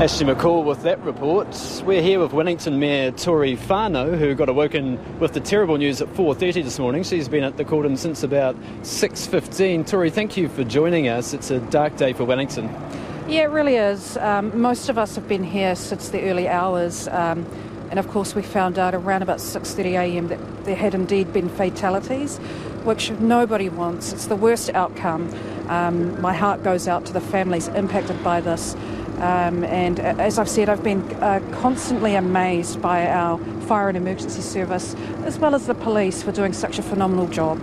Ashley McCall with that report. We're here with Wellington Mayor Tory Whanau, who got awoken with the terrible news at 4.30 this morning. She's been at the Cordon since about 6.15. Tory, thank you for joining us. It's a dark day for Wellington. Yeah, it really is. Um, most of us have been here since the early hours. Um, and of course, we found out around about 6.30am that there had indeed been fatalities, which nobody wants. It's the worst outcome. Um, my heart goes out to the families impacted by this. Um, and as I've said, I've been uh, constantly amazed by our fire and emergency service, as well as the police, for doing such a phenomenal job.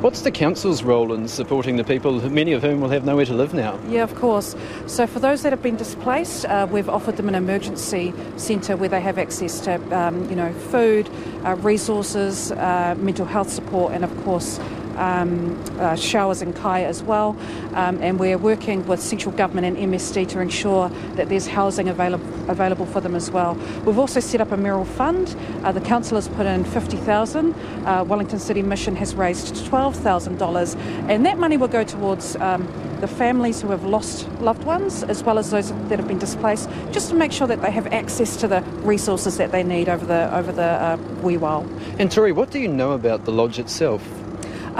What's the council's role in supporting the people, many of whom will have nowhere to live now? Yeah, of course. So, for those that have been displaced, uh, we've offered them an emergency centre where they have access to, um, you know, food, uh, resources, uh, mental health support, and of course, um, uh, showers and kai as well. Um, and we're working with central government and MSD to ensure that there's housing available available for them as well. We've also set up a Mayoral Fund. Uh, the council has put in 50,000. Uh, Wellington City Mission has raised $12,000, and that money will go towards. Um, the families who have lost loved ones, as well as those that have been displaced, just to make sure that they have access to the resources that they need over the over the uh, wee while. And Tory, what do you know about the lodge itself?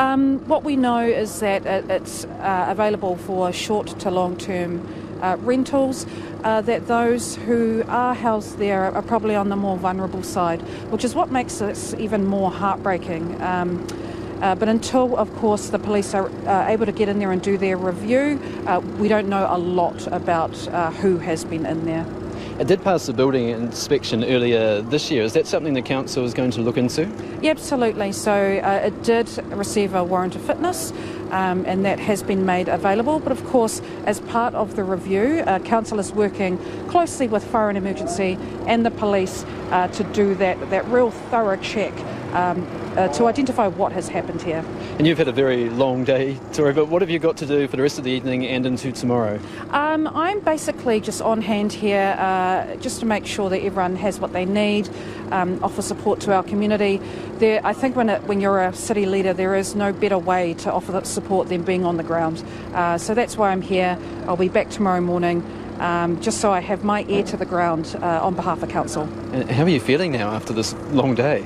Um, what we know is that it's uh, available for short to long term uh, rentals, uh, that those who are housed there are probably on the more vulnerable side, which is what makes this even more heartbreaking. Um, uh, but until, of course, the police are uh, able to get in there and do their review, uh, we don't know a lot about uh, who has been in there. It did pass the building inspection earlier this year. Is that something the council is going to look into? Yeah, absolutely. So uh, it did receive a warrant of fitness. Um, and that has been made available. But of course, as part of the review, uh, Council is working closely with and Emergency and the police uh, to do that, that real thorough check um, uh, to identify what has happened here. And you've had a very long day, Tory, but what have you got to do for the rest of the evening and into tomorrow? Um, I'm basically just on hand here uh, just to make sure that everyone has what they need, um, offer support to our community. There, I think when, it, when you're a city leader, there is no better way to offer that support than being on the ground. Uh, so that's why I'm here. I'll be back tomorrow morning. Um, just so I have my ear to the ground uh, on behalf of council. How are you feeling now after this long day?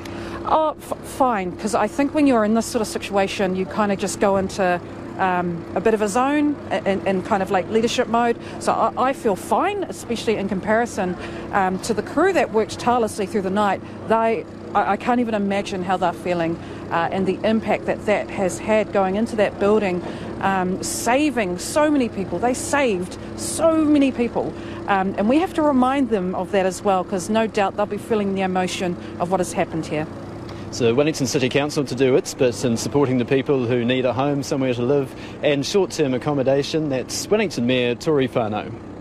Oh, f- fine. Because I think when you're in this sort of situation, you kind of just go into um, a bit of a zone in, kind of like leadership mode. So I, I feel fine, especially in comparison um, to the crew that worked tirelessly through the night. They, I, I can't even imagine how they're feeling uh, and the impact that that has had going into that building, um, saving so many people. They saved so many people. Um, and we have to remind them of that as well, because no doubt they'll be feeling the emotion of what has happened here. So Wellington City Council to do its bit in supporting the people who need a home, somewhere to live, and short-term accommodation. That's Wellington Mayor Tory Whanau.